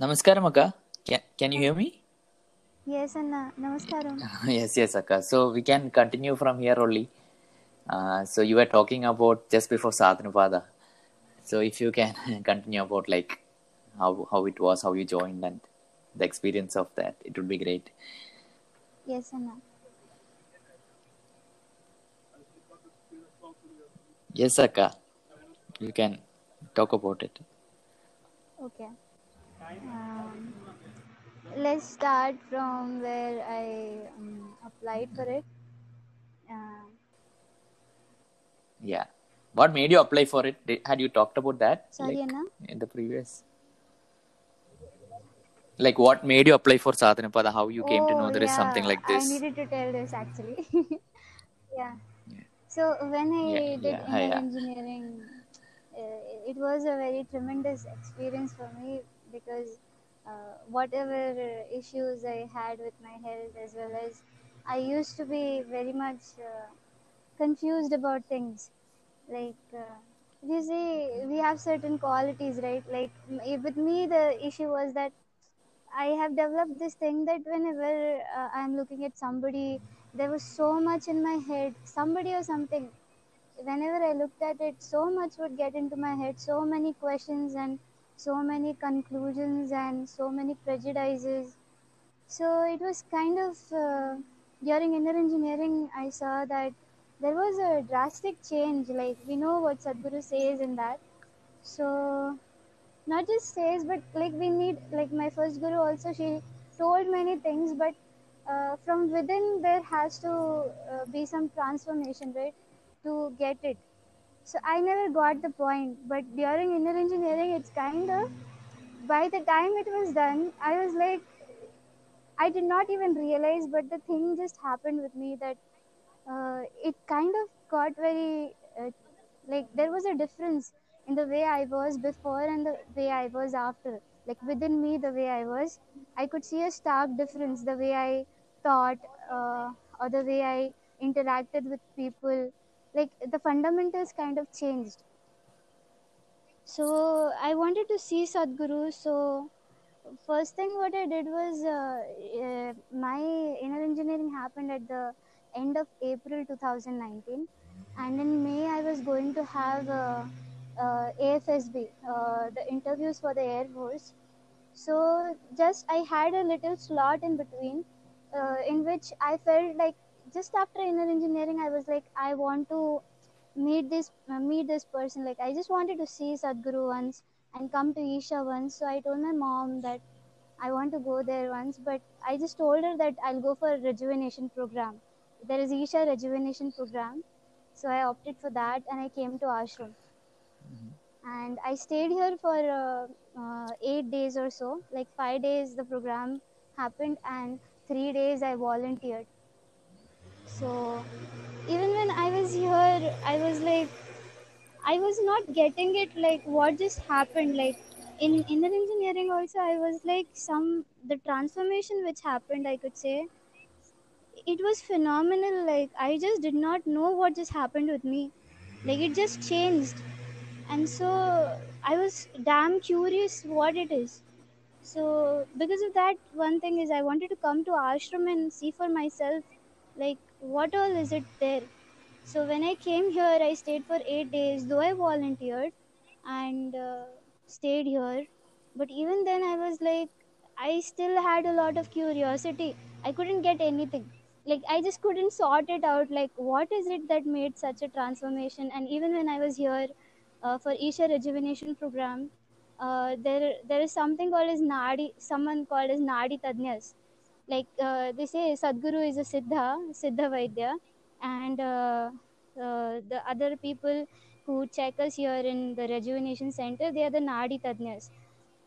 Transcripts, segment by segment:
Namaskaram, Akka. Can, can you hear me? Yes, Anna. Namaskaram. yes, yes, Akka. So we can continue from here only. Uh, so you were talking about just before Sadhanapada. So if you can continue about like how how it was, how you joined, and the experience of that, it would be great. Yes, Anna. Yes, Akka. You can talk about it. Okay. Um, let's start from where I um, applied for it. Uh, Yeah. What made you apply for it? Did, had you talked about that? sorry, like, in the previous? Like what made you apply for Sadhanapada? How you came to know Oh, there is something yeah, like I this? needed to tell this actually. yeah. So when I Yeah, did yeah, yeah. engineering, uh, it was a very tremendous experience for me because uh, whatever issues I had with my health, as well as I used to be very much uh, confused about things. Like uh, you see, we have certain qualities, right? Like with me, the issue was that I have developed this thing that whenever uh, I'm looking at somebody, there was so much in my head, somebody or something. Whenever I looked at it, so much would get into my head, so many questions and so many conclusions and so many prejudices. So it was kind of uh, during inner engineering, I saw that there was a drastic change. Like we know what Sadhguru says in that. So not just says but like we need like my first guru also she told many things but uh, from within there has to uh, be some transformation right to get it so i never got the point but during inner engineering it's kind of by the time it was done i was like i did not even realize but the thing just happened with me that uh, it kind of got very uh, like there was a difference in the way I was before and the way I was after. Like within me, the way I was, I could see a stark difference the way I thought uh, or the way I interacted with people. Like the fundamentals kind of changed. So I wanted to see Sadhguru. So first thing what I did was uh, uh, my inner engineering happened at the end of April 2019, and in May I was going to have uh, uh, AFSB, uh, the interviews for the Air Force. So just I had a little slot in between, uh, in which I felt like just after inner engineering I was like I want to meet this uh, meet this person. Like i just wanted to see sadhguru once and come to isha once. So i told my mom that i want to go there once but i just told her that i'll go for a rejuvenation program. There is isha rejuvenation program. So i opted for that and i came to ashram. And i stayed here for uh, uh, 8 days or so. Like 5 days the program happened and 3 days i volunteered so even when i was here i was like I was not getting it like what just happened like in inner engineering also I was like some the transformation which happened I could say it was phenomenal like I just did not know what just happened with me. Like it just changed. And so I was damn curious what it is. So because of that one thing is I wanted to come to ashram and see for myself like what all is it there so when I came here, I stayed for eight days, though I volunteered and uh, stayed here. But even then, I was like, I still had a lot of curiosity. I couldn't get anything. Like, I just couldn't sort it out. Like, what is it that made such a transformation? And even when I was here uh, for Isha Rejuvenation Program, uh, there there is something called as Nadi, someone called as Nadi Tadnyas like uh, they say sadhguru is a siddha siddha vaidya. And uh, uh, the other people who check us here in the rejuvenation center they are the nadi tadnyas.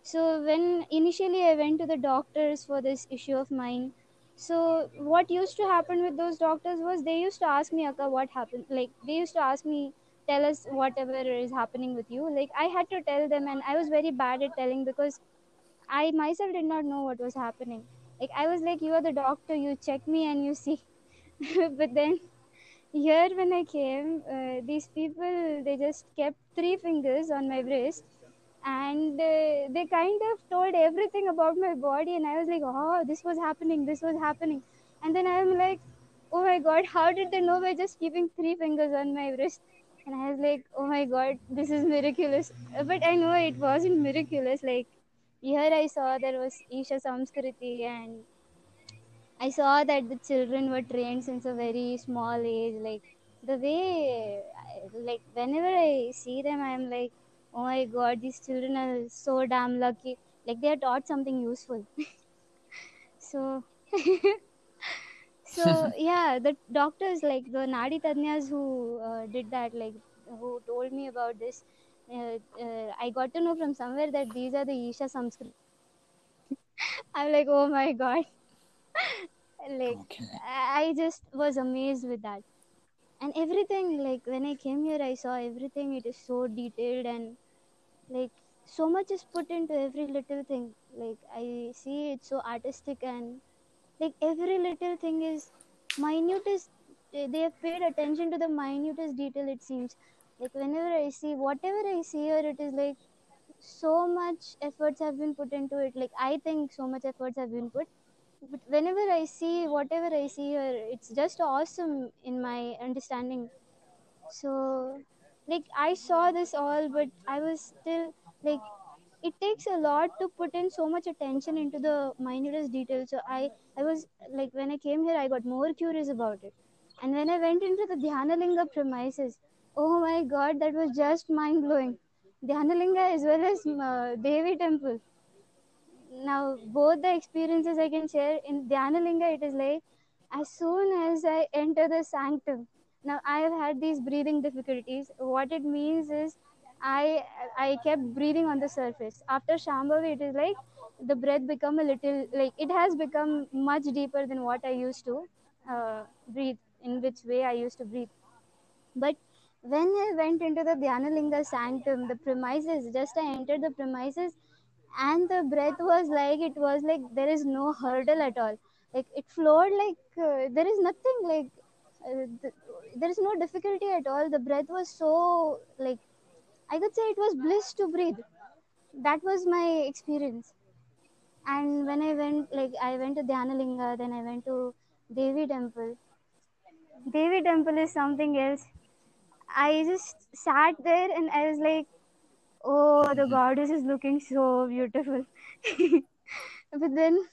So when initially i went to the doctors for this issue of mine so what used to happen with those doctors was they used to ask me akka what happened? Like they used to ask me tell us whatever is happening with you. Like i had to tell them and i was very bad at telling because I myself did not know what was happening. Like I was like, you are the doctor, you check me and you see. but then here when I came, uh, these people they just kept three fingers on my wrist and uh, they kind of told everything about my body and i was like oh this was happening this was happening. And then i'm like oh my god how did they know by just keeping three fingers on my wrist? And i was like oh my god this is miraculous. But i know it wasn't miraculous like here i saw there was isha samskriti and i saw that the children were trained since a very small age. Like the way like whenever i see them i'm like oh my god these children are so damn lucky. Like they are taught something useful. So so yeah the doctors like the nadi tadnyas who uh, did that like who told me about this Uh, uh, i got to know from somewhere that these are the isha samskrit i'm like oh my god. Like Okay. i just was amazed with that. And everything like when i came here i saw everything. It is so detailed and like so much is put into every little thing. Like i see it so artistic and like every little thing is minutest they have paid attention to the minutest detail it seems like whenever i see whatever i see here it is like so much efforts have been put into it. Like i think so much efforts have been put. But whenever i see whatever i see here it's just awesome in my understanding. So like i saw this all but i was still like it takes a lot to put in so much attention into the minutest details so i i was like when i came here i got more curious about it. And when i went into the dhyanalinga premises oh my god that was just mind blowing dhyanalinga as well as uh, devi temple. Now both the experiences i can share in dhyanalinga it is like as soon as i enter the sanctum now i have had these breathing difficulties. What it means is i i kept breathing on the surface. After shambhavi it is like the breath become a little like it has become much deeper than what i used to uh, breathe in which way i used to breathe. But when I went into the Dhyanalinga sanctum, the premises, just I entered the premises, and the breath was like it was like there is no hurdle at all. Like it flowed like uh, there is nothing like uh, th- there is no difficulty at all. The breath was so like I could say it was bliss to breathe. That was my experience. And when I went like I went to Dhyanalinga, then I went to Devi temple. Devi temple is something else. I just sat there and I was like, oh, the goddess is looking so beautiful. but then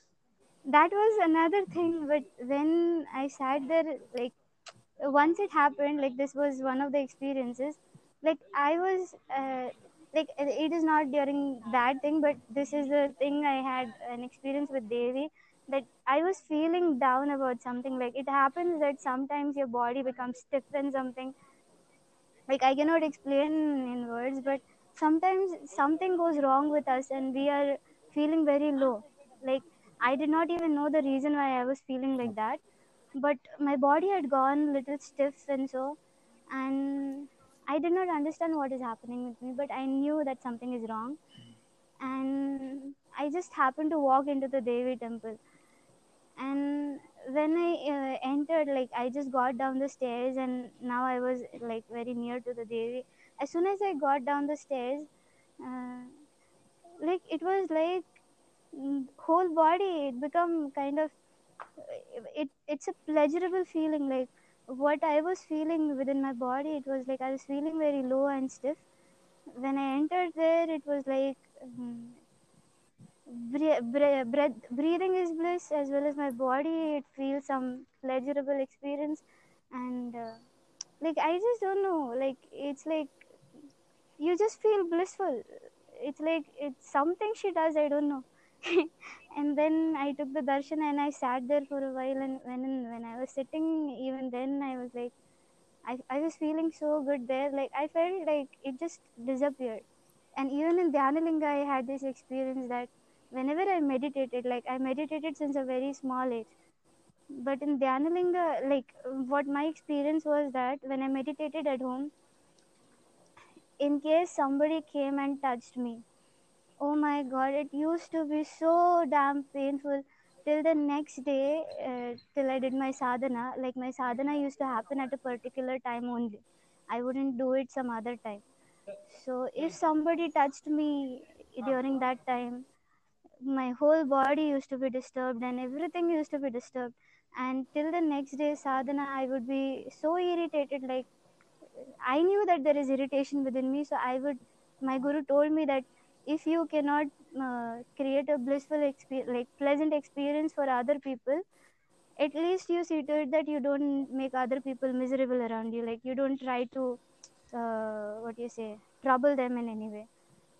that was another thing. But when I sat there, like, once it happened, like, this was one of the experiences. Like, I was, uh, like, it is not during that thing, but this is the thing I had an experience with Devi that I was feeling down about something. Like, it happens that sometimes your body becomes stiff and something like i cannot explain in words but sometimes something goes wrong with us and we are feeling very low. Like i did not even know the reason why i was feeling like that. But my body had gone little stiff and so and i did not understand what is happening with me but i knew that something is wrong. And i just happened to walk into the devi temple. And when i uh, entered like i just got down the stairs and now i was like very near to the devi. As soon as i got down the stairs uh, like it was like mm, whole body it become kind of it it's a pleasurable feeling like what i was feeling within my body it was like i was feeling very low and stiff. When i entered there it was like um, bre- bre- breath, breathing is bliss as well as my body. It feels some pleasurable experience. And uh, like i just don't know. Like it's like you just feel blissful. It's like it's something she does i don't know. And then i took the darshan and i sat there for a while. And when when i was sitting even then i was like I, I was feeling so good there. Like i felt like it just disappeared. And even in Dhyanalinga, I had this experience that whenever I meditated, like I meditated since a very small age. But in Dhyanalinga, like what my experience was that when I meditated at home, in case somebody came and touched me, oh my god, it used to be so damn painful till the next day, uh, till I did my sadhana. Like my sadhana used to happen at a particular time only. I wouldn't do it some other time So if somebody touched me during that time, my whole body used to be disturbed and everything used to be disturbed. And till the next day, sadhana, I would be so irritated. Like I knew that there is irritation within me, so I would. My guru told me that if you cannot uh, create a blissful experience, like pleasant experience for other people, at least you see to it that you don't make other people miserable around you. Like you don't try to, uh, what do you say, trouble them in any way.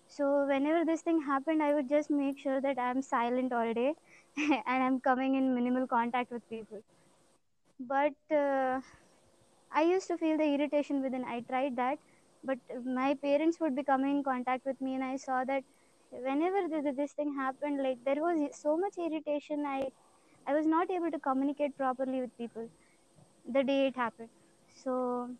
So whenever this thing happened, I would just make sure that I'm silent all day, and I'm coming in minimal contact with people. But uh, I used to feel the irritation within. I tried that, but my parents would be coming in contact with me, and I saw that whenever th- th- this thing happened, like there was so much irritation. I I was not able to communicate properly with people the day it happened. So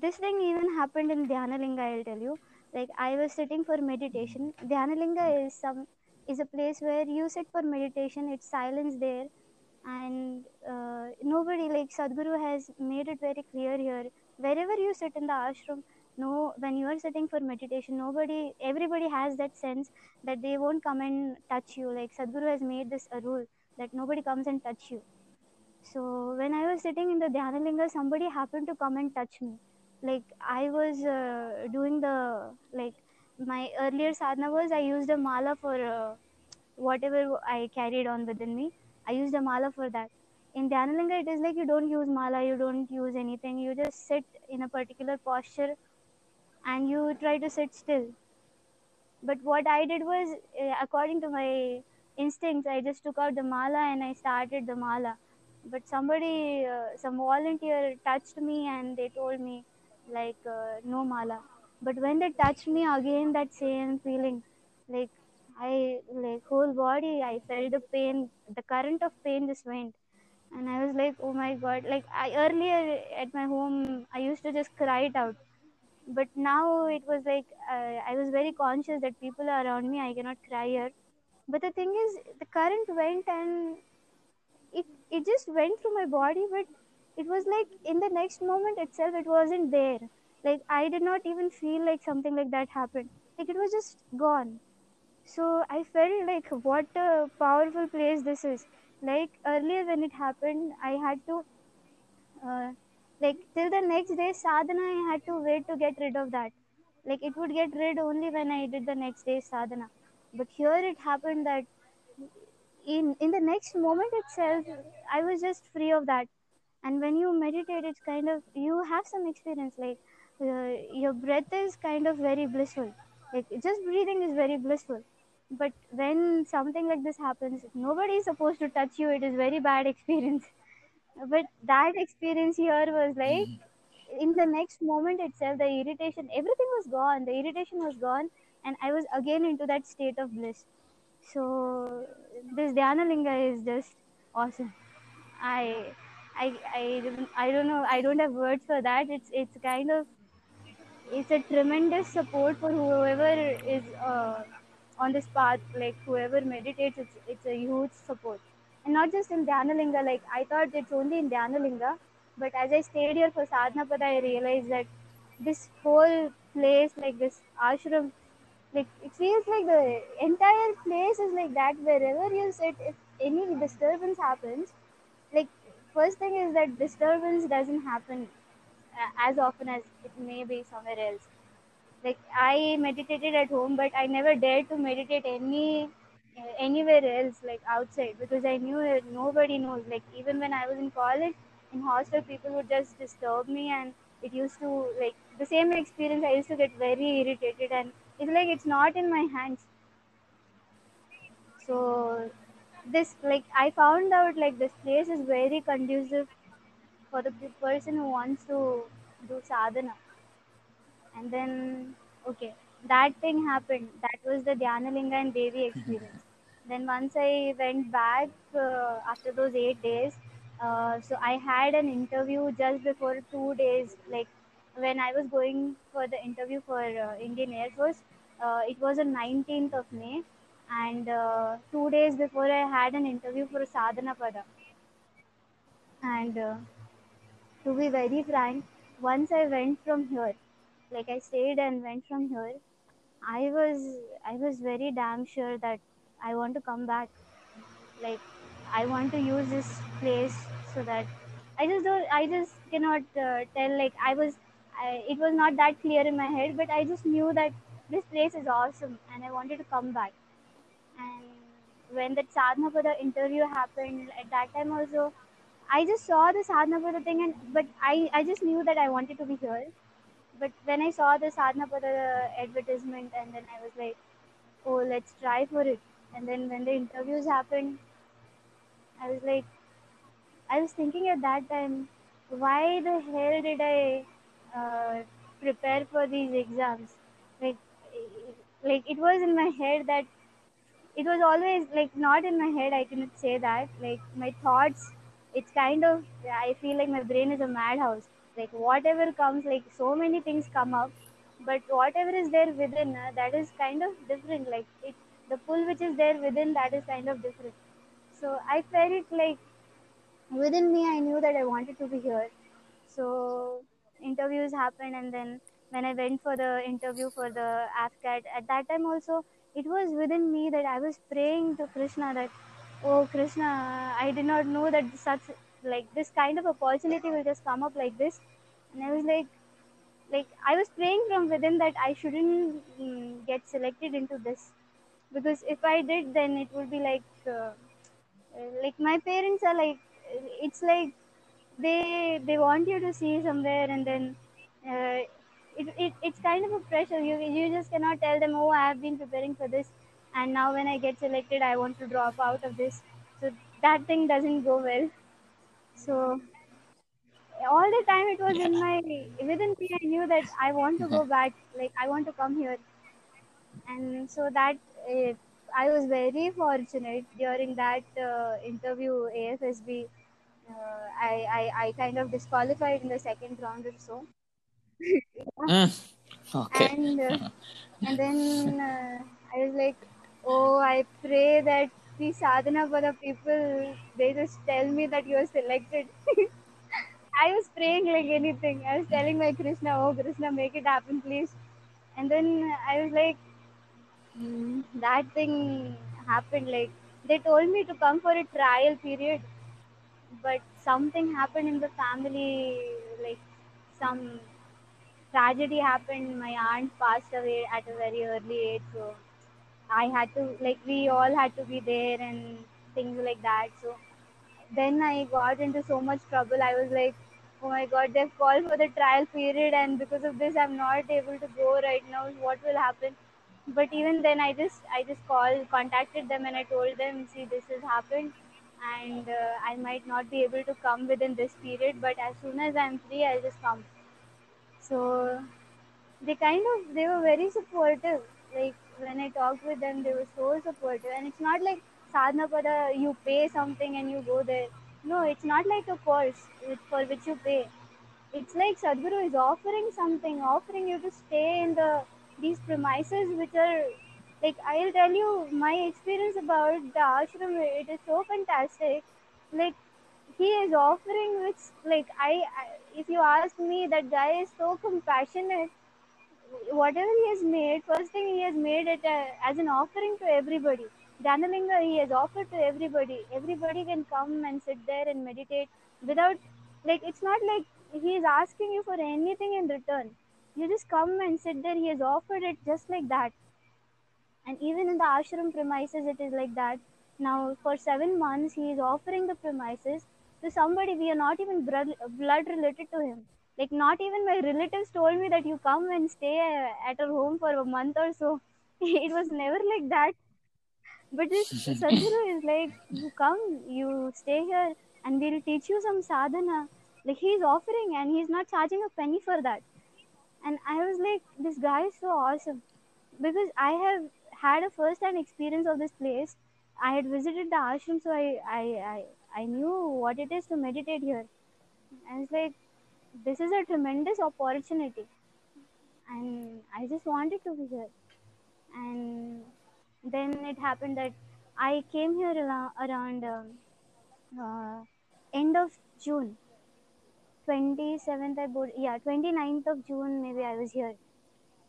this thing even happened in Dhyanalinga. I'll tell you. Like I was sitting for meditation. Dhyanalinga is some is a place where you sit for meditation. It's silence there, and uh, nobody like Sadhguru has made it very clear here. Wherever you sit in the ashram, no, when you are sitting for meditation, nobody, everybody has that sense that they won't come and touch you. Like Sadhguru has made this a rule that nobody comes and touch you. So when I was sitting in the Dhyanalinga, somebody happened to come and touch me. Like I was uh, doing the like my earlier sadhana was I used a mala for uh, whatever I carried on within me. I used a mala for that. In Dhyanalinga, it is like you don't use mala, you don't use anything. You just sit in a particular posture and you try to sit still. But what I did was, uh, according to my instincts, I just took out the mala and I started the mala. But somebody, uh, some volunteer touched me and they told me, like, uh, no mala. But when they touched me again, that same feeling, like, I, like, whole body, I felt the pain, the current of pain just went. And I was like, oh my god, like, I earlier at my home, I used to just cry it out but now it was like uh, i was very conscious that people are around me i cannot cry here but the thing is the current went and it it just went through my body but it was like in the next moment itself it wasn't there. Like i did not even feel like something like that happened. Like it was just gone. So i felt like what a powerful place this is. Like earlier when it happened i had to uh, like till the next day sadhana i had to wait to get rid of that. Like it would get rid only when i did the next day sadhana. But here it happened that in in the next moment itself i was just free of that and when you meditate it's kind of you have some experience like uh, your breath is kind of very blissful. Like just breathing is very blissful. But when something like this happens nobody is supposed to touch you. It is very bad experience. But that experience here was like in the next moment itself the irritation everything was gone. The irritation was gone and i was again into that state of bliss. So this dhyanalinga is just awesome. I i i i don't know i don't have words for that. It's it's kind of it's a tremendous support for whoever is uh, on this path like whoever meditates it's it's a huge support. And not just in Dhyanalinga like I thought it's only in Dhyanalinga but as I stayed here for Sadhanapada I realized that this whole place like this ashram like it feels like the entire place is like that. Wherever you sit if any disturbance happens first thing is that disturbance doesn't happen uh, as often as it may be somewhere else. Like i meditated at home but i never dared to meditate any anywhere else like outside because i knew that nobody knows. Like even when i was in college in hostel people would just disturb me and it used to like the same experience i used to get very irritated and it's like it's not in my hands. So this like i found out like this place is very conducive for the person who wants to do sadhana. And then okay that thing happened. That was the dhyanalinga and devi experience. Then once i went back uh, after those eight days uh, so i had an interview just before two days. Like when i was going for the interview for uh, indian air force uh, it was on 19th of may and uh, two days before i had an interview for sadhana pada and uh, to be very frank once i went from here like I stayed and went from here, I was I was very damn sure that I want to come back. Like I want to use this place so that I just don't I just cannot uh, tell like I was I, it was not that clear in my head, but I just knew that this place is awesome and I wanted to come back. And when that sadhana pada interview happened at that time also, I just saw the sadhana pada thing and but I I just knew that I wanted to be here. But when I saw the sadhana pada advertisement and then I was like, oh let's try for it. And then when the interviews happened, I was like, I was thinking at that time, why the hell did I uh, prepare for these exams? Like, like it was in my head that it was always like not in my head. I cannot say that. Like my thoughts, it's kind of I feel like my brain is a madhouse. Like whatever comes, like so many things come up, but whatever is there within, uh, that is kind of different. Like it, the pull which is there within, that is kind of different. So I felt like within me i knew that i wanted to be here so interviews happened and then when i went for the interview for the afcat at that time also it was within me that i was praying to krishna that oh krishna i did not know that such like this kind of opportunity will just come up like this. And i was like like i was praying from within that i shouldn't mm, get selected into this. Because if i did then it would be like uh, like my parents are like it's like they they want you to see somewhere and then it, it it's kind of a pressure you you just cannot tell them oh i have been preparing for this and now when i get selected i want to drop out of this. So that thing doesn't go well. So all the time it was in my within me i knew that i want to go back like i want to come here. And so that uh, I was very fortunate during that uh, interview AFSB. Uh, I, I I kind of disqualified in the second round or so, Mm. Okay. and uh, and then uh, I was like, oh, I pray that the sadhana pada people they just tell me that you are selected. I was praying like anything. I was telling my Krishna, oh Krishna, make it happen, please. And then I was like, Mm, that thing happened like they told me to come for a trial period but something happened in the family like some tragedy happened. My aunt passed away at a very early age so i had to like we all had to be there and things like that. So then i got into so much trouble. I was like oh my god they've called for the trial period and because of this i'm not able to go right now. What will happen? But even then i just i just called contacted them and i told them see this has happened and uh, i might not be able to come within this period but as soon as i'm free i'll just come so they kind of they were very supportive. Like when i talked with them they were so supportive. And it's not like sadhana pada you pay something and you go there. No it's not like a course for which you pay. It's like sadhguru is offering something offering you to stay in the these premises which are like i'll tell you my experience about the ashram it is so fantastic. Like he is offering which like I, I if you ask me that guy is so compassionate. Whatever he has made first thing he has made it uh, as an offering to everybody. Dhyanalinga he has offered to everybody. Everybody can come and sit there and meditate without like it's not like he is asking you for anything in return. You just come and sit there. He has offered it just like that. And even in the ashram premises it is like that. Now for seven months he is offering the premises to somebody we are not even blood, blood related to him. Like not even my relatives told me that you come and stay at our home for a month or so. It was never like that. But this sadhguru is like you come you stay here and we'll teach you some sadhana. Like he's offering and he's not charging a penny for that. And i was like this guy is so awesome. Because i have had a first hand experience of this place. I had visited the ashram so i i i, I knew what it is to meditate here. And it's like this is a tremendous opportunity. And i just wanted to be here. And then it happened that i came here around um, uh, end of june. 27th i board yeah 29th of june maybe i was here.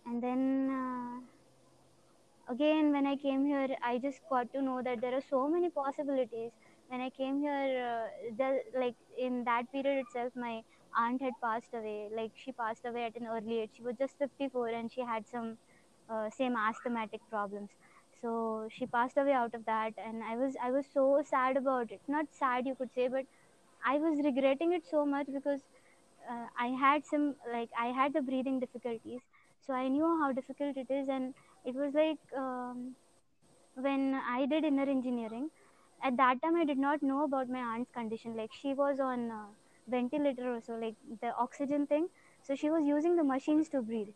And then uh, again when i came here i just got to know that there are so many possibilities when i came here uh, the, like in that period itself my aunt had passed away. Like she passed away at an early age. She was just 54 and she had some uh, same asthmatic problems. So she passed away out of that and i was i was so sad about it. Not sad you could say but i was regretting it so much because uh, i had some like i had the breathing difficulties. So i knew how difficult it is and it was like um, when i did inner engineering at that time i did not know about my aunt's condition. Like she was on uh, ventilator so like the oxygen thing. So she was using the machines to breathe.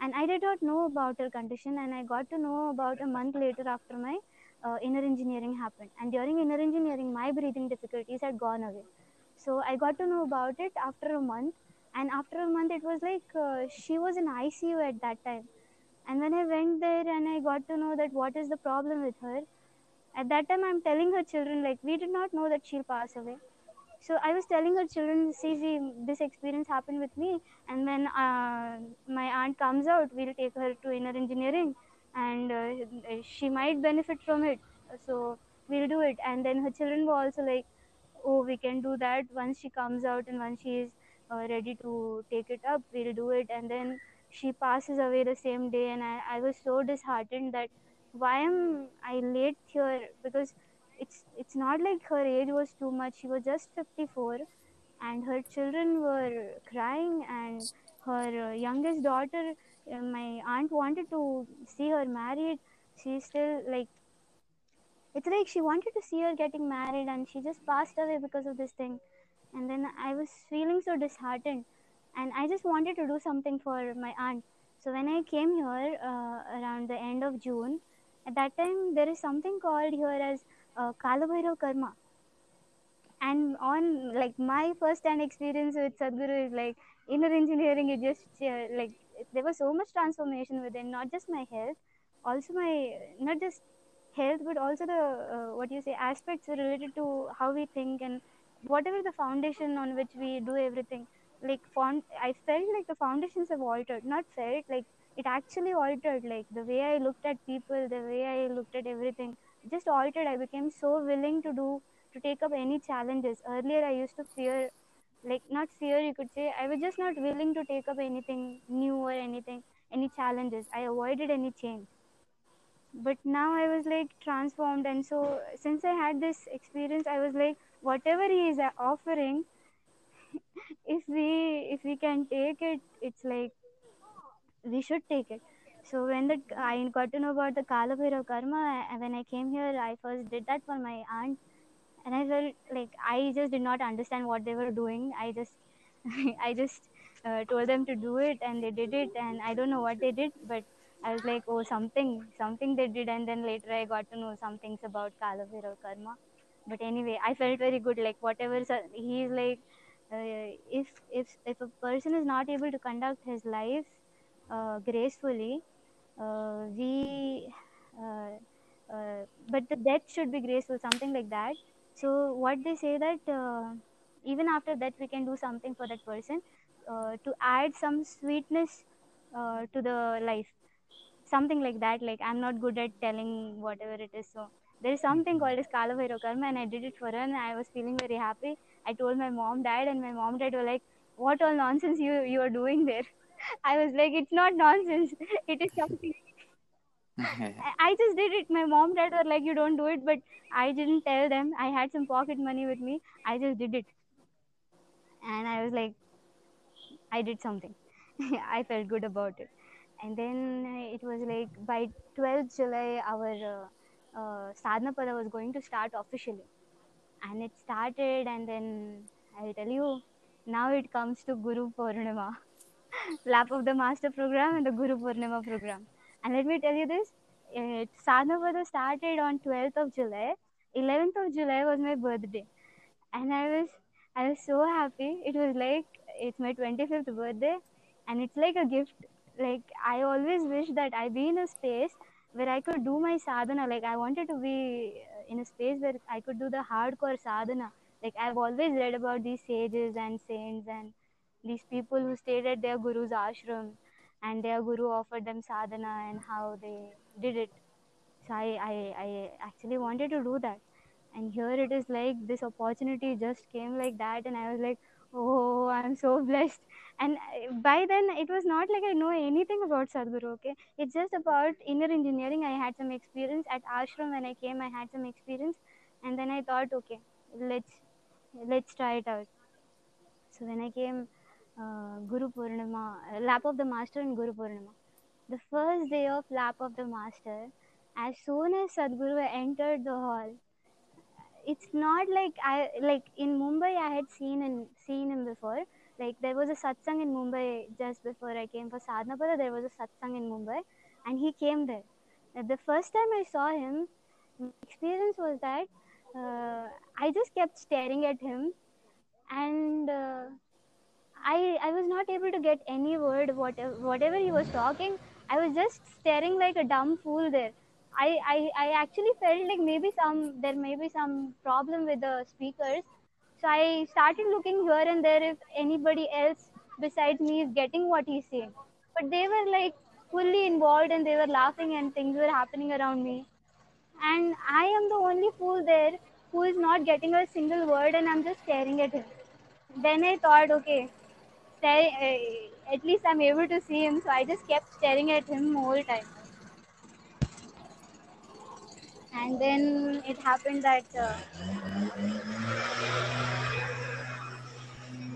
And i did not know about her condition and i got to know about a month later after my uh, inner engineering happened. And during inner engineering my breathing difficulties had gone away. So i got to know about it after a month. And after a month it was like uh, she was in icu at that time. And when i went there and i got to know that what is the problem with her at that time i'm telling her children like we did not know that she'll pass away. So i was telling her children see see this experience happened with me. And when uh, my aunt comes out we'll take her to inner engineering. And uh, she might benefit from it. So we'll do it. And then her children were also like oh we can do that. Once she comes out and once she is uh, ready to take it up we'll do it. And then she passes away the same day. And I, I was so disheartened that why am i late here? Because it's it's not like her age was too much. She was just 54 and her children were crying and her uh, youngest daughter uh, my aunt wanted to see her married. She's still like it's like she wanted to see her getting married and she just passed away because of this thing. And then i was feeling so disheartened and i just wanted to do something for my aunt. So when i came here uh, around the end of june at that time there is something called here as uh, Kalabhairav karma. And on like my first hand experience with sadhguru is like inner engineering it just uh, like there was so much transformation within not just my health also my not just health but also the uh, what you say aspects related to how we think and whatever the foundation on which we do everything. Like i felt like the foundations have altered not felt like it actually altered like the way i looked at people the way i looked at everything just altered. I became so willing to do to take up any challenges. Earlier i used to fear like not fear you could say. I was just not willing to take up anything new or anything any challenges. I avoided any change. But now i was like transformed. And so since i had this experience i was like whatever he is offering if we if we can take it it's like we should take it. So when the i got to know about the kalabhairav karma when i came here i first did that for my aunt. And i felt like i just did not understand what they were doing. I just i just uh, told them to do it and they did it. And i don't know what they did but i was like oh something something they did. And then later i got to know some things about kalabhairav karma. But anyway i felt very good. Like whatever he's like uh, if if if a person is not able to conduct his life gracefully uh, we uh, uh, but the death should be graceful something like that so what they say that uh, even after that we can do something for that person to add some sweetness to the life something like that like i'm not good at telling whatever it is so there is something called as Kalabhairav karma and I did it for her and I was feeling very happy. I told my mom, dad and my mom, dad were like, what all nonsense you, you are doing there? I was like, it's not nonsense. It is something. I just did it. My mom, dad were like, you don't do it, but I didn't tell them. I had some pocket money with me. I just did it. And I was like, I did something. I felt good about it. And then it was like by 12th July, our uh, uh, Sadhana Pada was going to start officially. And it started, and then I'll tell you, now it comes to Guru Purnima, Lap of the Master program and the Guru Purnima program. And let me tell you this it, Sadhana started on 12th of July. 11th of July was my birthday. And I was I was so happy. It was like it's my 25th birthday and it's like a gift. Like I always wish that I be in a space where I could do my sadhana. Like I wanted to be uh, in a space where I could do the hardcore sadhana. Like I've always read about these sages and saints and these people who stayed at their guru's ashram. and their guru offered them sadhana and how they did it. So I, I i actually wanted to do that. And here it is like this opportunity just came like that and i was like oh i'm so blessed. And by then it was not like i know anything about sadhguru okay? It's just about inner engineering. I had some experience at ashram. When i came i had some experience. And then i thought okay let's let's try it out. So when i came uh, guru purnima uh, lap of the master and guru purnima the first day of lap of the master as soon as sadhguru entered the hall it's not like I like in Mumbai I had seen and seen him before. Like there was a satsang in Mumbai just before I came for Sadhanapada. There was a satsang in Mumbai, and he came there. The first time I saw him, my experience was that uh, I just kept staring at him, and uh, I I was not able to get any word. Whatever whatever he was talking, I was just staring like a dumb fool there. I, I, I actually felt like maybe some there may be some problem with the speakers. So I started looking here and there if anybody else besides me is getting what he's saying. But they were like fully involved and they were laughing and things were happening around me. And I am the only fool there who is not getting a single word and I'm just staring at him. Then I thought, okay, uh, at least I'm able to see him. So I just kept staring at him all the whole time. and then it happened that uh,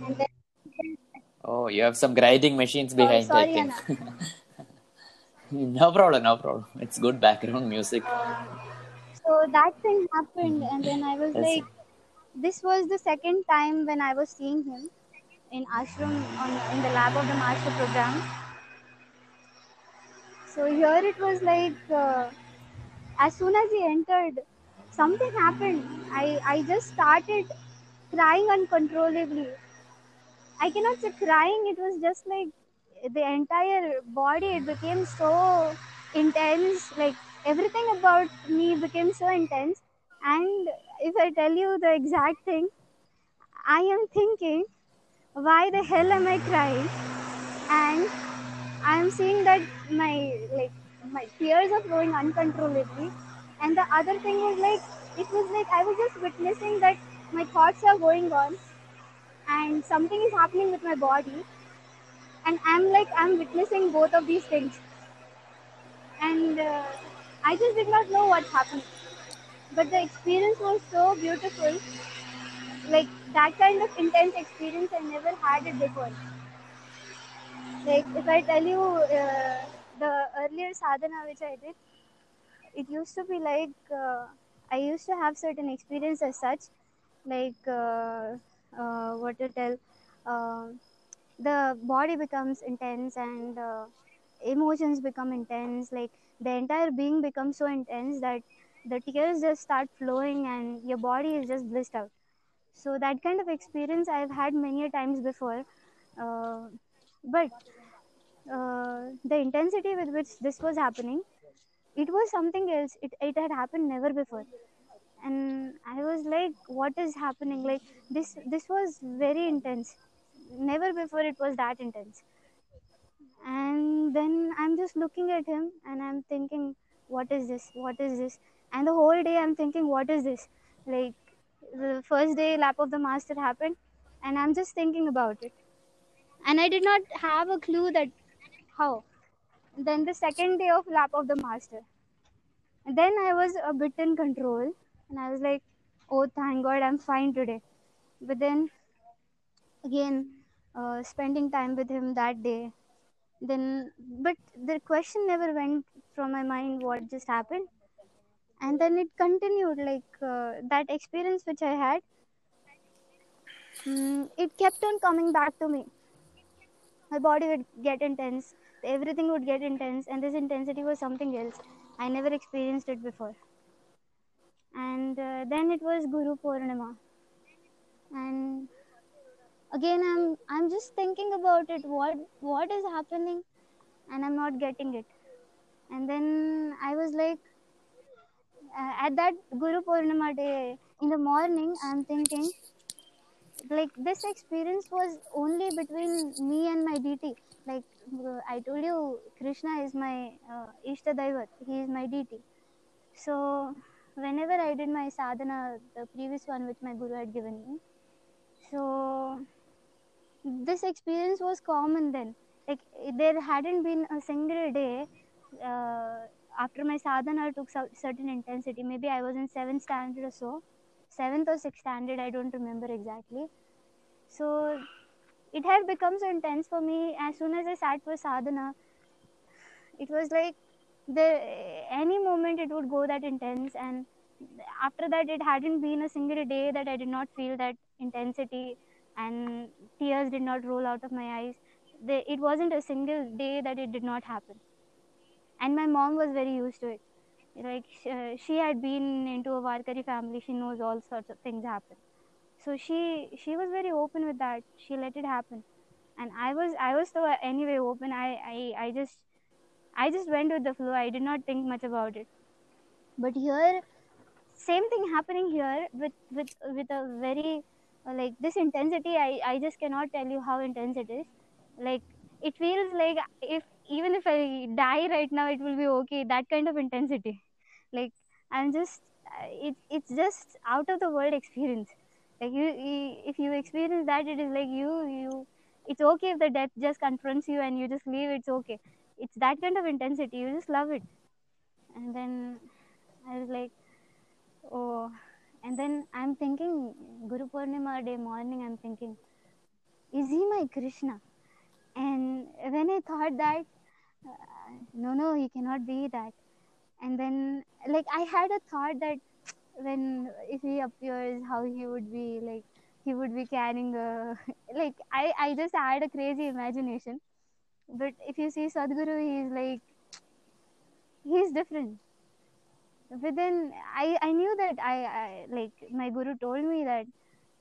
and then, Oh, you have some grinding machines oh, behind, I sorry think. No problem, no problem. It's good background music. Uh, so that thing happened and then i was Yes. like this was the second time when i was seeing him in ashram on in the lap of the master program. So here it was like uh, as soon as he entered something happened. I i just started crying uncontrollably. I cannot say crying it was just like the entire body it became so intense like everything about me became so intense. And if i tell you the exact thing i am thinking why the hell am i crying? And i'm seeing that my like my tears are flowing uncontrollably. And the other thing was like it was like i was just witnessing that my thoughts are going on and something is happening with my body. And i'm like i'm witnessing both of these things. And uh, i just did not know what happened. But the experience was so beautiful. Like that kind of intense experience i never had it before. Like if i tell you uh, the earlier sadhana which i did it used to be like uh, i used to have certain experience as such. Like uh, uh, what to tell uh, the body becomes intense and uh, emotions become intense. Like the entire being becomes so intense that the tears just start flowing and your body is just blissed out so that kind of experience i've had many times before. Uh, but uh, the intensity with which this was happening it was something else. It, it had happened never before. And i was like what is happening? Like this this was very intense. Never before it was that intense. And then i'm just looking at him and i'm thinking what is this? What is this? And the whole day i'm thinking what is this? Like the first day lap of the master happened and i'm just thinking about it. And i did not have a clue that how. Then the second day of lap of the master. And then i was a bit in control and i was like oh thank god i'm fine today. But then again uh, spending time with him that day. Then but the question never went from my mind what just happened and then it continued like uh, that experience which i had mm, it kept on coming back to me. My body would get intense everything would get intense and this intensity was something else. I never experienced it before. And uh, then it was guru purnima. And again i'm i'm just thinking about it. What what is happening? And i'm not getting it. And then i was like uh, at that guru purnima day in the morning i'm thinking like this experience was only between me and my deity like uh, I told you Krishna is my uh, Ishta Daivat, he is my deity. So, whenever I did my sadhana, the previous one which my guru had given me, so this experience was common then. Like, there hadn't been a single day uh, after my sadhana took cer- certain intensity. Maybe I was in seventh standard or so, seventh or sixth standard, I don't remember exactly. So, it had become so intense for me as soon as I sat for sadhana. It was like there any moment it would go that intense and after that it hadn't been a single day that i did not feel that intensity and tears did not roll out of my eyes they, it wasn't a single day that it did not happen and my mom was very used to it like uh, she had been into a Varkari family she knows all sorts of things happen so she she was very open with that she let it happen and i was i was so anyway open i i, I just I just went with the flow. I did not think much about it. But here, same thing happening here with with with a very uh, like this intensity. I I just cannot tell you how intense it is. Like it feels like if even if I die right now, it will be okay. That kind of intensity. Like I'm just uh, it it's just out of the world experience. Like you, you if you experience that, it is like you you. It's okay if the death just confronts you and you just leave. It's okay it's that kind of intensity you just love it and then i was like oh and then i'm thinking guru purnima day morning i'm thinking is he my krishna and when i thought that uh, no no he cannot be that. And then like i had a thought that when if he appears how he would be like he would be carrying a like i i just had a crazy imagination. But if you see Sadhguru, he's like he's different. Within I I knew that I, I like my guru told me that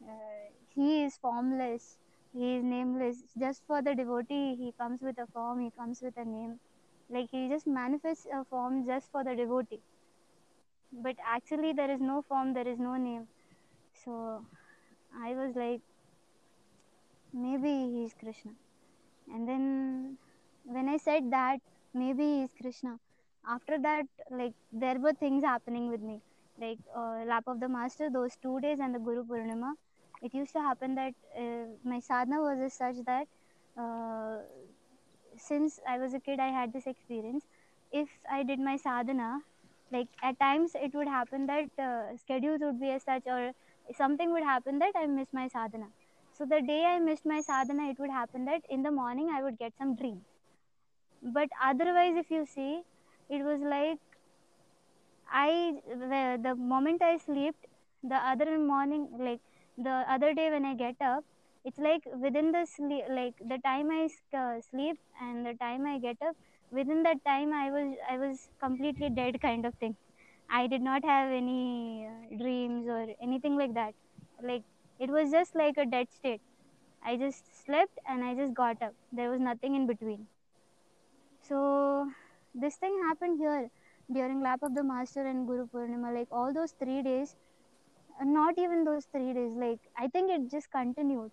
uh, he is formless, he is nameless. Just for the devotee, he comes with a form, he comes with a name. Like he just manifests a form just for the devotee. But actually, there is no form, there is no name. So I was like, maybe he is Krishna and then when i said that maybe he is krishna after that like there were things happening with me like uh, lap of the master those two days and the guru purnima it used to happen that uh, my sadhana was such that uh, since i was a kid i had this experience if i did my sadhana like at times it would happen that uh, schedules would be as such or something would happen that i miss my sadhana so the day I missed my sadhana, it would happen that in the morning I would get some dream. But otherwise, if you see, it was like I the, the moment I slept, the other morning, like the other day when I get up, it's like within the sleep, like the time I uh, sleep and the time I get up, within that time I was I was completely dead kind of thing. I did not have any uh, dreams or anything like that. Like it was just like a dead state. I just slept and I just got up. There was nothing in between. So this thing happened here during lap of the master and Guru Purnima. Like all those three days, not even those three days. Like I think it just continued.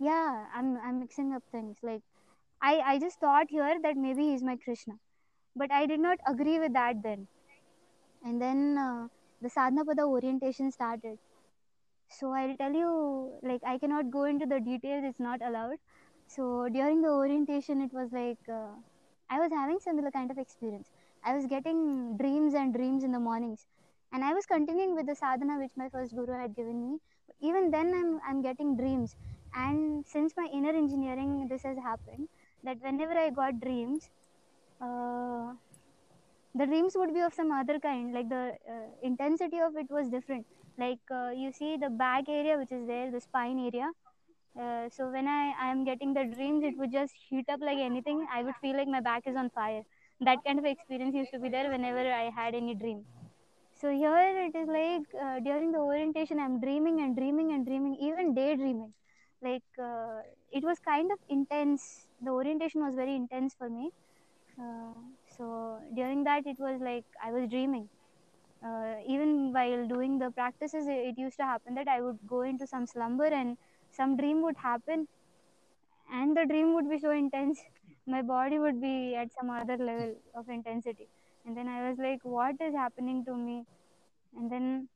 Yeah, I'm I'm mixing up things. Like I I just thought here that maybe he's my Krishna, but I did not agree with that then. And then uh, the sadhana pada orientation started so i'll tell you like i cannot go into the details it's not allowed so during the orientation it was like uh, i was having similar kind of experience i was getting dreams and dreams in the mornings and i was continuing with the sadhana which my first guru had given me. Even then i'm, I'm getting dreams. And since my inner engineering this has happened that whenever i got dreams uh, the dreams would be of some other kind like the uh, intensity of it was different. Like uh, you see the back area which is there the spine area. Uh, so when i i am getting the dreams it would just heat up like anything. I would feel like my back is on fire. That kind of experience used to be there whenever i had any dream so here it is like uh, during the orientation i'm dreaming and dreaming and dreaming even daydreaming. Like uh, it was kind of intense. The orientation was very intense for me. Uh, so during that it was like i was dreaming. Uh, even while doing the practices it, it used to happen that i would go into some slumber and some dream would happen. And the dream would be so intense my body would be at some other level of intensity and then i was like what is happening to me? And then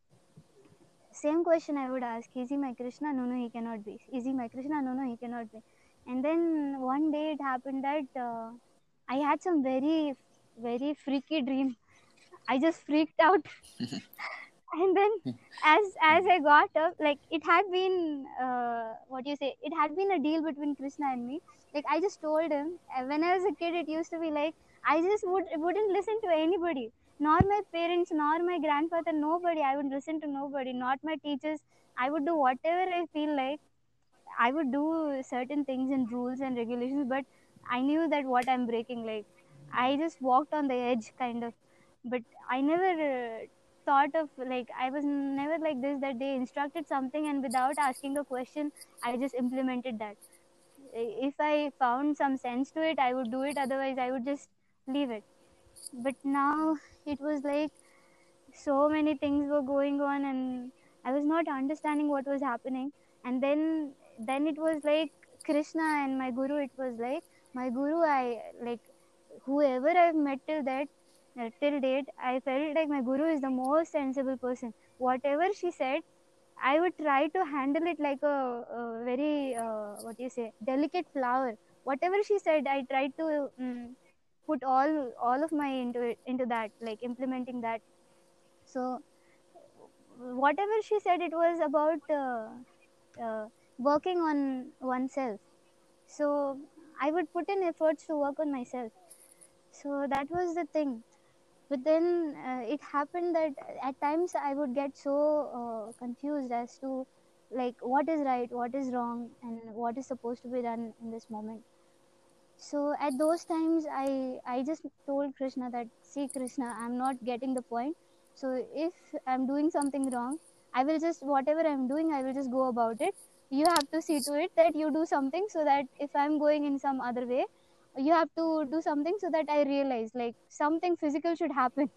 same question i would ask is he my krishna no no he cannot be. Is he my krishna no no he cannot be. And then one day it happened that uh, i had some very very freaky dream. I just freaked out. And then as as i got up like it had been uh, what do you say it had been a deal between krishna and me. Like i just told him uh, when i was a kid it used to be like i just would wouldn't listen to anybody. Nor my parents nor my grandfather nobody. I would listen to nobody. Not my teachers. I would do whatever i feel like. I would do certain things and rules and regulations but i knew that what i'm breaking like i just walked on the edge kind of. But i never uh, thought of like i was never like this that they instructed something and without asking a question i just implemented that. If i found some sense to it i would do it. Otherwise i would just leave it. But now it was like so many things were going on and i was not understanding what was happening. And then then it was like krishna and my guru it was like my guru i like whoever i've met till that uh, till date i felt like my guru is the most sensible person. Whatever she said i would try to handle it like a, a very uh, what do you say delicate flower. Whatever she said i tried to um, put all all of my into into that like implementing that. So whatever she said it was about uh, uh, working on oneself. So i would put in efforts to work on myself. So that was the thing. But then uh, it happened that at times i would get so uh, confused as to like what is right what is wrong and what is supposed to be done in this moment so at those times i i just told krishna that see krishna i'm not getting the point. So if i'm doing something wrong i will just whatever i'm doing i will just go about it. You have to see to it that you do something so that if i'm going in some other way you have to do something so that i realize like something physical should happen.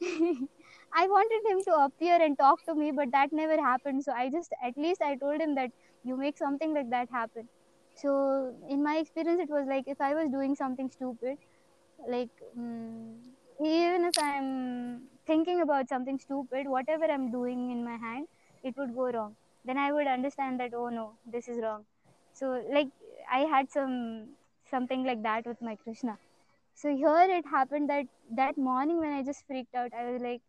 I wanted him to appear and talk to me but that never happened. So i just at least i told him that you make something like that happen so in my experience it was like if i was doing something stupid like um, even if i'm thinking about something stupid whatever i'm doing in my hand it would go wrong. Then i would understand that oh no this is wrong. So like i had some something like that with my krishna. So here it happened that that morning when i just freaked out i was like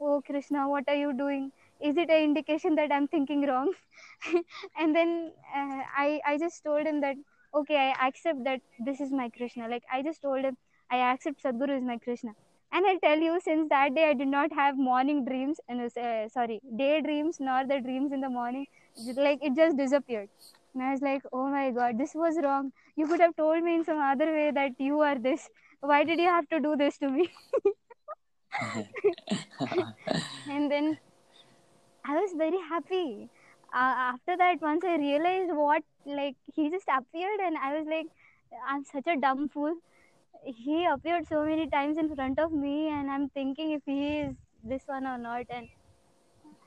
oh krishna what are you doing is it an indication that i'm thinking wrong? And then uh, i i just told him that okay i accept that this is my krishna. Like i just told him i accept sadhguru is my krishna. And i tell you since that day i did not have morning dreams and uh, sorry day dreams nor the dreams in the morning like it just disappeared. And i was like oh my god this was wrong. You could have told me in some other way that you are this. Why did you have to do this to me? And then I was very happy. Uh, after that, once I realized what, like, he just appeared, and I was like, I'm such a dumb fool. He appeared so many times in front of me, and I'm thinking if he is this one or not. And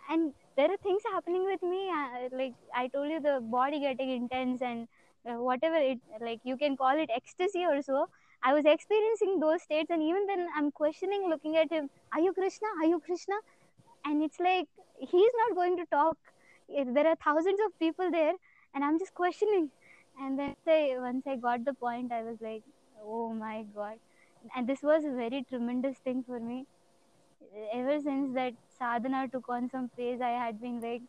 and there are things happening with me. Uh, like I told you, the body getting intense and uh, whatever it like you can call it ecstasy or so. I was experiencing those states, and even then, I'm questioning, looking at him. Are you Krishna? Are you Krishna? And it's like he's not going to talk. There are thousands of people there and i'm just questioning. And then I, once i got the point i was like oh my god. And this was a very tremendous thing for me. Ever since that sadhana took on some pace i had been like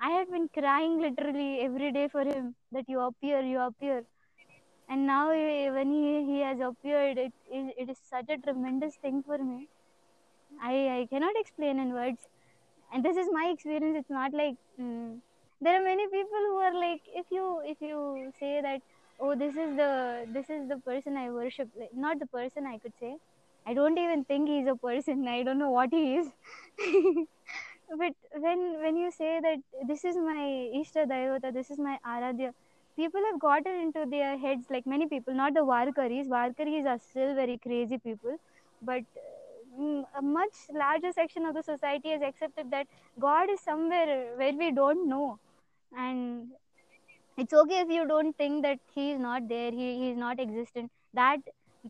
i had been crying literally every day for him that you appear you appear. And now eh, when he, he has appeared it, it, it is such a tremendous thing for me I, I cannot explain in words. And this is my experience. It's not like mm, there are many people who are like if you if you say that oh this is the this is the person i worship not the person i could say. I don't even think he's a person. I don't know what he is. But when when you say that this is my ishta devata this is my aradhya people have gotten into their heads like many people not the varkaris. Varkaris are still very crazy people. But a much larger section of the society has accepted that God is somewhere where we don't know. And it's okay if you don't think that He is not there, He, he is not existent. that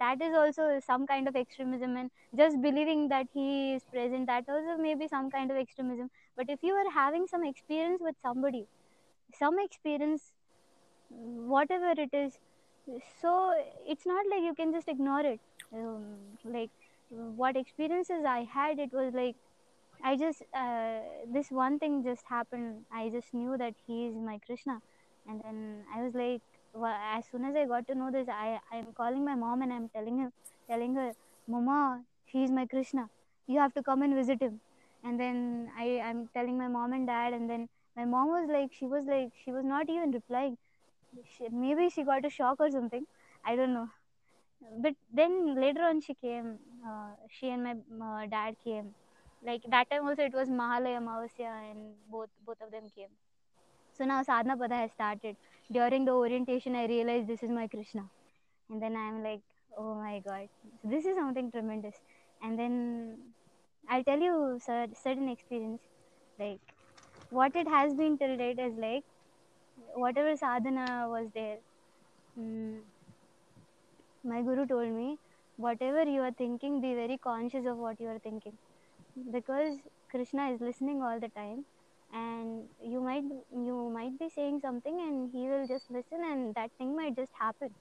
that is also some kind of extremism and just believing that he is present that also may be some kind of extremism but if you are having some experience with somebody some experience whatever it is so it's not like you can just ignore it um, like what experiences i had it was like i just uh, this one thing just happened. I just knew that he is my krishna. And then i was like well, as soon as i got to know this i i'm calling my mom and i'm telling him telling her mama he is my krishna. You have to come and visit him. And then i i'm telling my mom and dad and then my mom was like she was like she was not even replying. She, maybe she got a shock or something. I don't know. But then later on she came uh, she and my uh, dad came. Like that time also it was mahalaya Amavasya and both both of them came. So now sadhana pada has started. During the orientation i realized this is my krishna. And then i'm like oh my god. So this is something tremendous. And then i'll tell you certain experience. Like what it has been till date is like whatever sadhana was there mm, my guru told me whatever you are thinking be very conscious of what you are thinking. Because krishna is listening all the time and you might you might be saying something and he will just listen and that thing might just happen.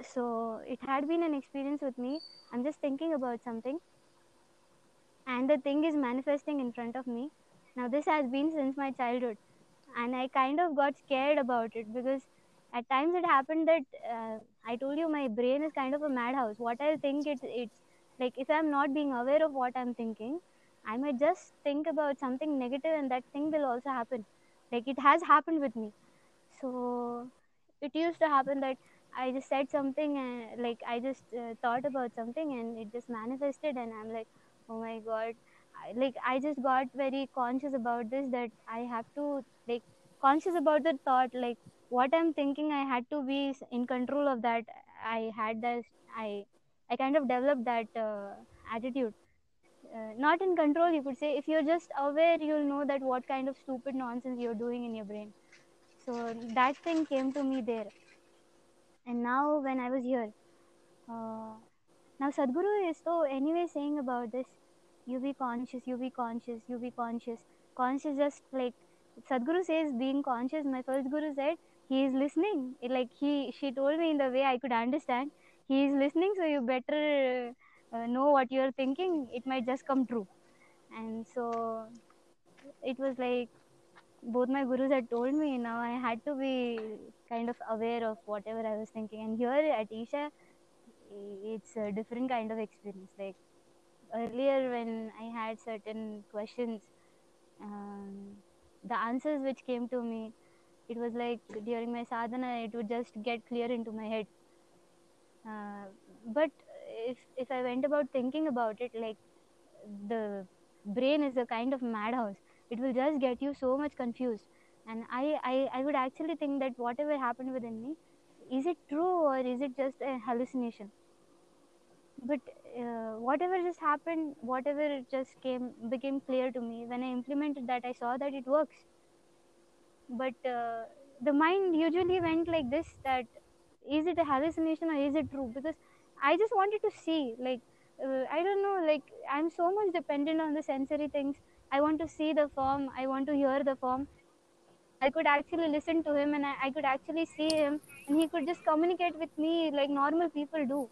So it had been an experience with me. I'm just thinking about something and the thing is manifesting in front of me. Now this has been since my childhood and i kind of got scared about it because at times it happened that uh, i told you my brain is kind of a madhouse. What i think it, it's like if i'm not being aware of what i'm thinking i might just think about something negative and that thing will also happen. Like it has happened with me. So it used to happen that i just said something and like i just uh, thought about something and it just manifested and i'm like oh my god. I, like i just got very conscious about this that i have to like conscious about the thought like what i'm thinking i had to be in control of that. I had that i i kind of developed that uh, attitude. Uh, not in control you could say. If you're just aware you'll know that what kind of stupid nonsense you're doing in your brain. So that thing came to me there. And now when i was here uh, now sadhguru is so anyway saying about this you be conscious you be conscious you be conscious. Conscious just like sadhguru says being conscious my first guru said he is listening. It, like he she told me in the way i could understand. He is listening so you better uh, know what you are thinking. It might just come true. And so it was like both my gurus had told me now i had to be kind of aware of whatever i was thinking. And here at isha it's a different kind of experience. Like earlier when i had certain questions um, the answers which came to me it was like during my sadhana it would just get clear into my head. Uh, but if if i went about thinking about it like the brain is a kind of madhouse. It will just get you so much confused. And I, I i would actually think that whatever happened within me is it true or is it just a hallucination? But uh, whatever just happened whatever just came became clear to me when i implemented that i saw that it works but uh, the mind usually went like this that is it a hallucination or is it true? Because i just wanted to see like uh, i don't know like i'm so much dependent on the sensory things. I want to see the form. I want to hear the form. I could actually listen to him and I, I could actually see him and he could just communicate with me like normal people do.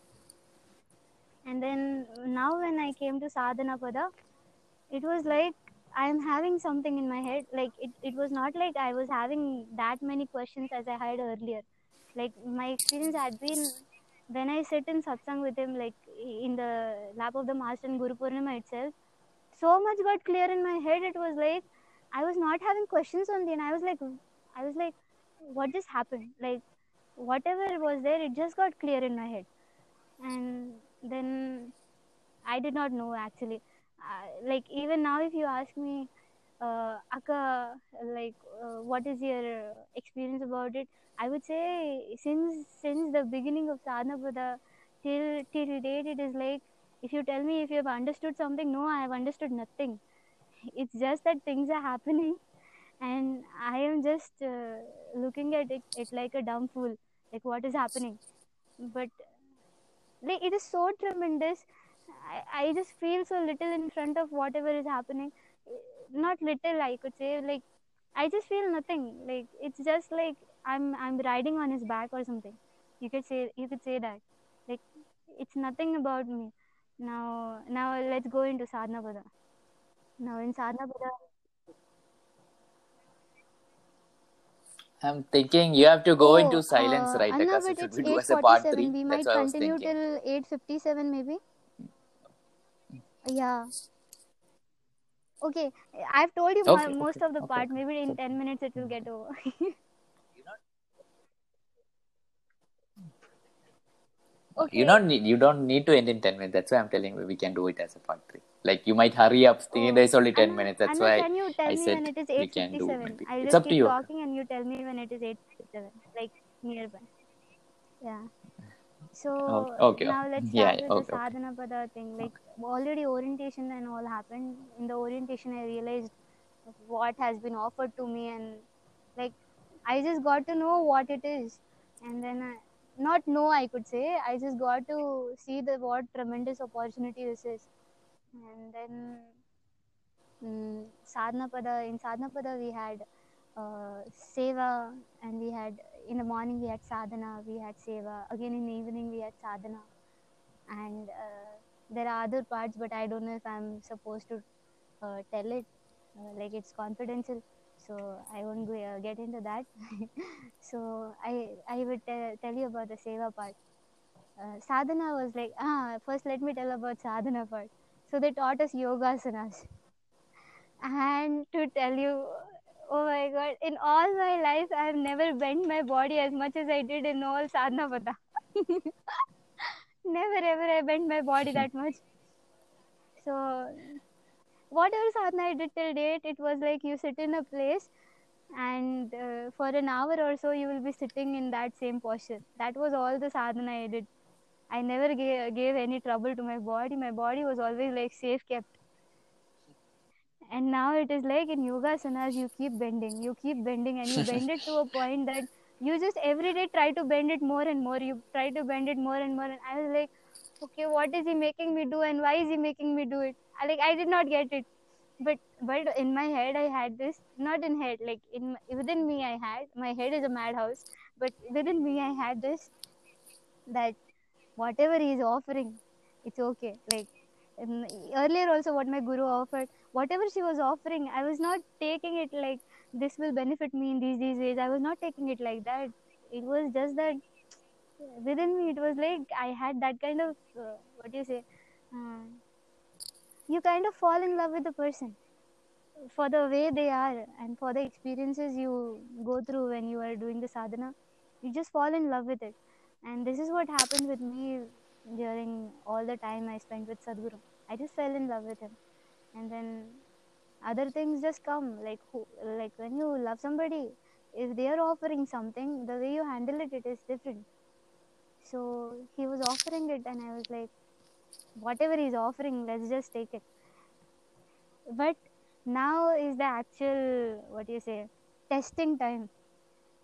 And then now when i came to sadhana pada it was like i am having something in my head like it, it was not like i was having that many questions as i had earlier. Like my experience had been when i sit in satsang with him like in the lap of the master in guru purnima itself so much got clear in my head. It was like i was not having questions only and i was like i was like what just happened? Like whatever was there it just got clear in my head. And then I did not know actually. Uh, like even now, if you ask me, uh, Akka, like uh, what is your experience about it? I would say since since the beginning of sadhana pada till till date, it is like if you tell me if you have understood something, no, I have understood nothing. It's just that things are happening, and I am just uh, looking at it, it like a dumb fool, like what is happening but like it is so tremendous I, I just feel so little in front of whatever is happening. Not little i could say like i just feel nothing. Like it's just like i'm i'm riding on his back or something. You could say you could say that. Like it's nothing about me. Now now let's go into sadhana pada now in sadhana pada I'm thinking you have to go Oh, into silence, uh, right? Anna, Because it should we do as a part three. We might That's what I was continue till 8:57 maybe. Yeah. Okay, I've told you mo- Okay, most okay, of the okay, part. Maybe in 10 minutes it will get over. Okay. You don't need you don't need to end in ten minutes. That's why I'm telling you we can do it as a part three. Like you might hurry up Oh, there's only ten Anna, minutes. That's Anna, why can you tell I me said when it is we can do 8:57? maybe. I'll It's just up to keep you. talking and you tell me when it is 8:57, like nearby. Yeah. So Okay, okay. now let's start yeah, with okay, the okay. sadhana pada thing. Like already orientation and all happened. In the orientation, I realized what has been offered to me, and like I just got to know what it is, and then I, not know I could say I just got to see the what tremendous opportunity this is, and then mm, sadhana pada in sadhana pada we had uh, seva and we had in the morning we had sadhana we had seva again in the evening we had sadhana. And uh, there are other parts but i don't know if i'm supposed to uh, tell it. Uh, like it's confidential so i won't go, uh, get into that. So i i would te- tell you about the seva part. Uh, sadhana was like ah first let me tell about sadhana part. So they taught us yoga yogasanas. And to tell you oh my god. In all my life i have never bent my body as much as i did in all sadhana pada never ever i bent my body that much. So whatever sadhana i did till date it was like you sit in a place and uh, for an hour or so you will be sitting in that same posture. That was all the sadhana i did. I never gave, gave any trouble to my body. My body was always like safe kept and now it is like in yoga asanas you keep bending you keep bending and you bend it to a point that you just every day try to bend it more and more. You try to bend it more and more. And i was like okay what is he making me do and why is he making me do it? I, like i did not get it. But but in my head i had this not in head like in within me i had my head is a madhouse but within me i had this that whatever he is offering it's okay. Like earlier also what my guru offered whatever she was offering i was not taking it like this will benefit me in these these ways. I was not taking it like that. It was just that within me it was like i had that kind of uh, what do you say? Uh, you kind of fall in love with the person for the way they are and for the experiences you go through when you are doing the sadhana. You just fall in love with it. And this is what happened with me during all the time i spent with sadhguru. I just fell in love with him and then other things just come like who, like when you love somebody if they are offering something the way you handle it it is different. So he was offering it and i was like whatever he's offering let's just take it. But now is the actual what do you say testing time.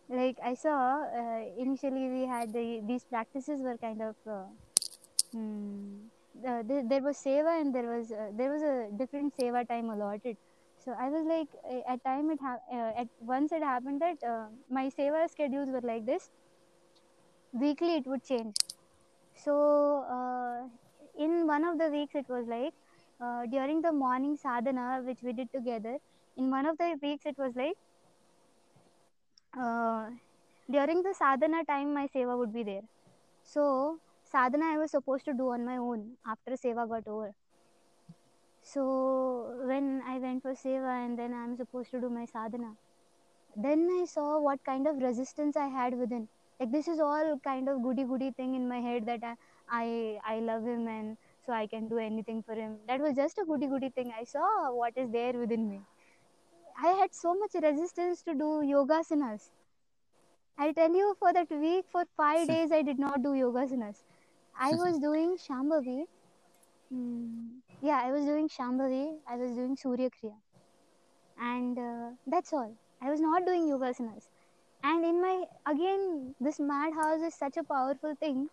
Like i saw uh, initially we had the, these practices were kind of uh, hmm, uh, there, there was seva and there was uh, there was a different seva time allotted. So i was like uh, at time it ha- uh, at once it happened that uh, my seva schedules were like this. Weekly it would change. So in one of the weeks it was like during the morning sadhana which we did together in one of the weeks it was like during the sadhana time my seva would be there. So sadhana i was supposed to do on my own after seva got over. So when i went for seva and then i'm supposed to do my sadhana then i saw what kind of resistance i had within. Like this is all kind of goody goody thing in my head that I, I i love him and so i can do anything for him. That was just a goody goody thing. I saw what is there within me. I had so much resistance to do yogasanas. I'll tell you for that week for 5 days i did not do yogasanas i was doing shambhavi. Mm, yeah i was doing shambhavi. I was doing surya kriya. And uh, that's all. I was not doing yogasanas. And in my again this madhouse is such a powerful thing.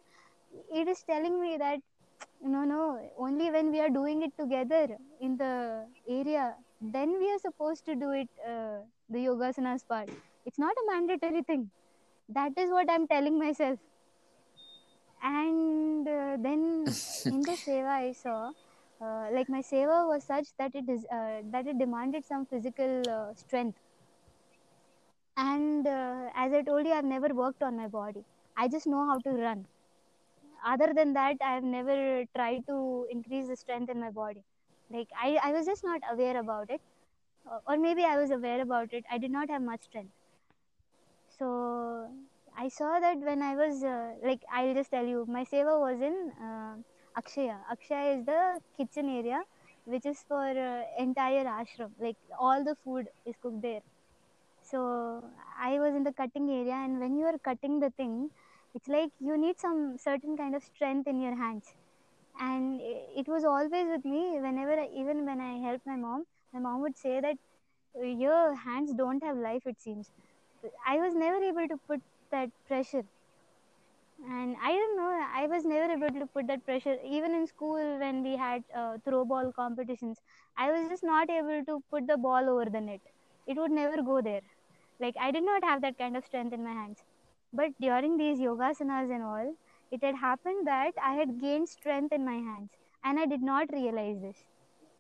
It is telling me that no no only when we are doing it together in the area then we are supposed to do it uh, the yogasanas part. It's not a mandatory thing. That is what i'm telling myself and uh, then in the seva i saw uh, like my seva was such that it is uh, that it demanded some physical uh, strength. And uh, as i told you i've never worked on my body. I just know how to run. Other than that i've never tried to increase the strength in my body. Like i, I was just not aware about it. Or maybe i was aware about it. I did not have much strength. So i saw that when i was uh, like i'll just tell you my seva was in uh, akshaya. Akshaya is the kitchen area which is for uh, entire ashram. Like all the food is cooked there. So i was in the cutting area and when you are cutting the thing it's like you need some certain kind of strength in your hands. And it was always with me whenever I, even when i helped my mom my mom would say that your hands don't have life it seems. I was never able to put that pressure. And i don't know i was never able to put that pressure. Even in school when we had uh, throw ball competitions i was just not able to put the ball over the net. It would never go there. Like i did not have that kind of strength in my hands. But during these yogasanas and all it had happened that i had gained strength in my hands. And i did not realize this.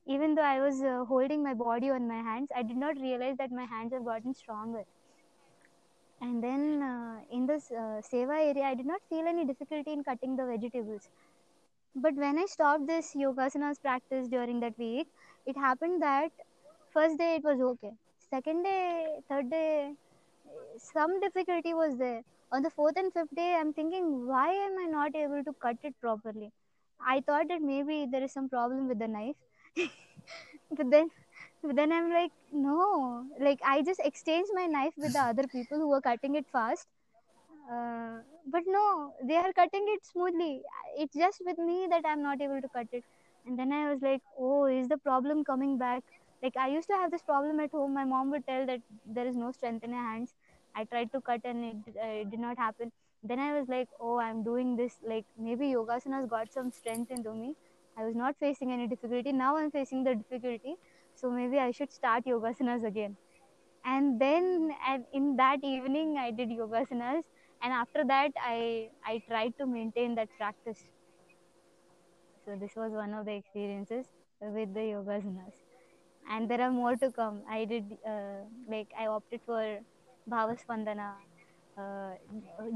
Even though i was uh, holding my body on my hands i did not realize that my hands have gotten stronger and then uh, in this uh, seva area i did not feel any difficulty in cutting the vegetables. But when i stopped this yogasanas practice during that week it happened that first day it was okay. Second day third day some difficulty was there. On the fourth and fifth day i'm thinking why am i not able to cut it properly? I thought that maybe there is some problem with the knife. But then but then i'm like no. Like i just exchanged my knife with the other people who were cutting it fast. Uh, but no they are cutting it smoothly. It's just with me that i'm not able to cut it. And then i was like oh is the problem coming back? Like i used to have this problem at home. My mom would tell that there is no strength in her hands. I tried to cut and it, uh, it did not happen. Then i was like oh i'm doing this. Like maybe Yogasana's got some strength into me. I was not facing any difficulty. Now i'm facing the difficulty so maybe i should start yogasanas again. And then and in that evening i did yogasanas. And after that i i tried to maintain that practice. So this was one of the experiences with the yogasanas. And there are more to come. I did uh, like i opted for bhavaspandana uh,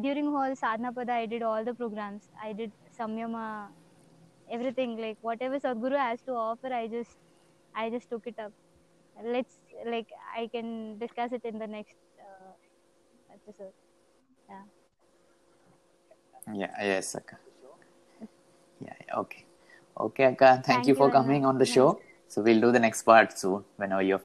during whole sadhana i did all the programs. I did samyama everything. Like whatever sadhguru has to offer i just i just took it up let's like i can discuss it in the next uh, episode yeah Yeah, yes, Akka. Yeah, okay. Okay, Akka, thank, Thank you you, for Anna. coming on the Nice. show. So we'll do the next part soon whenever you're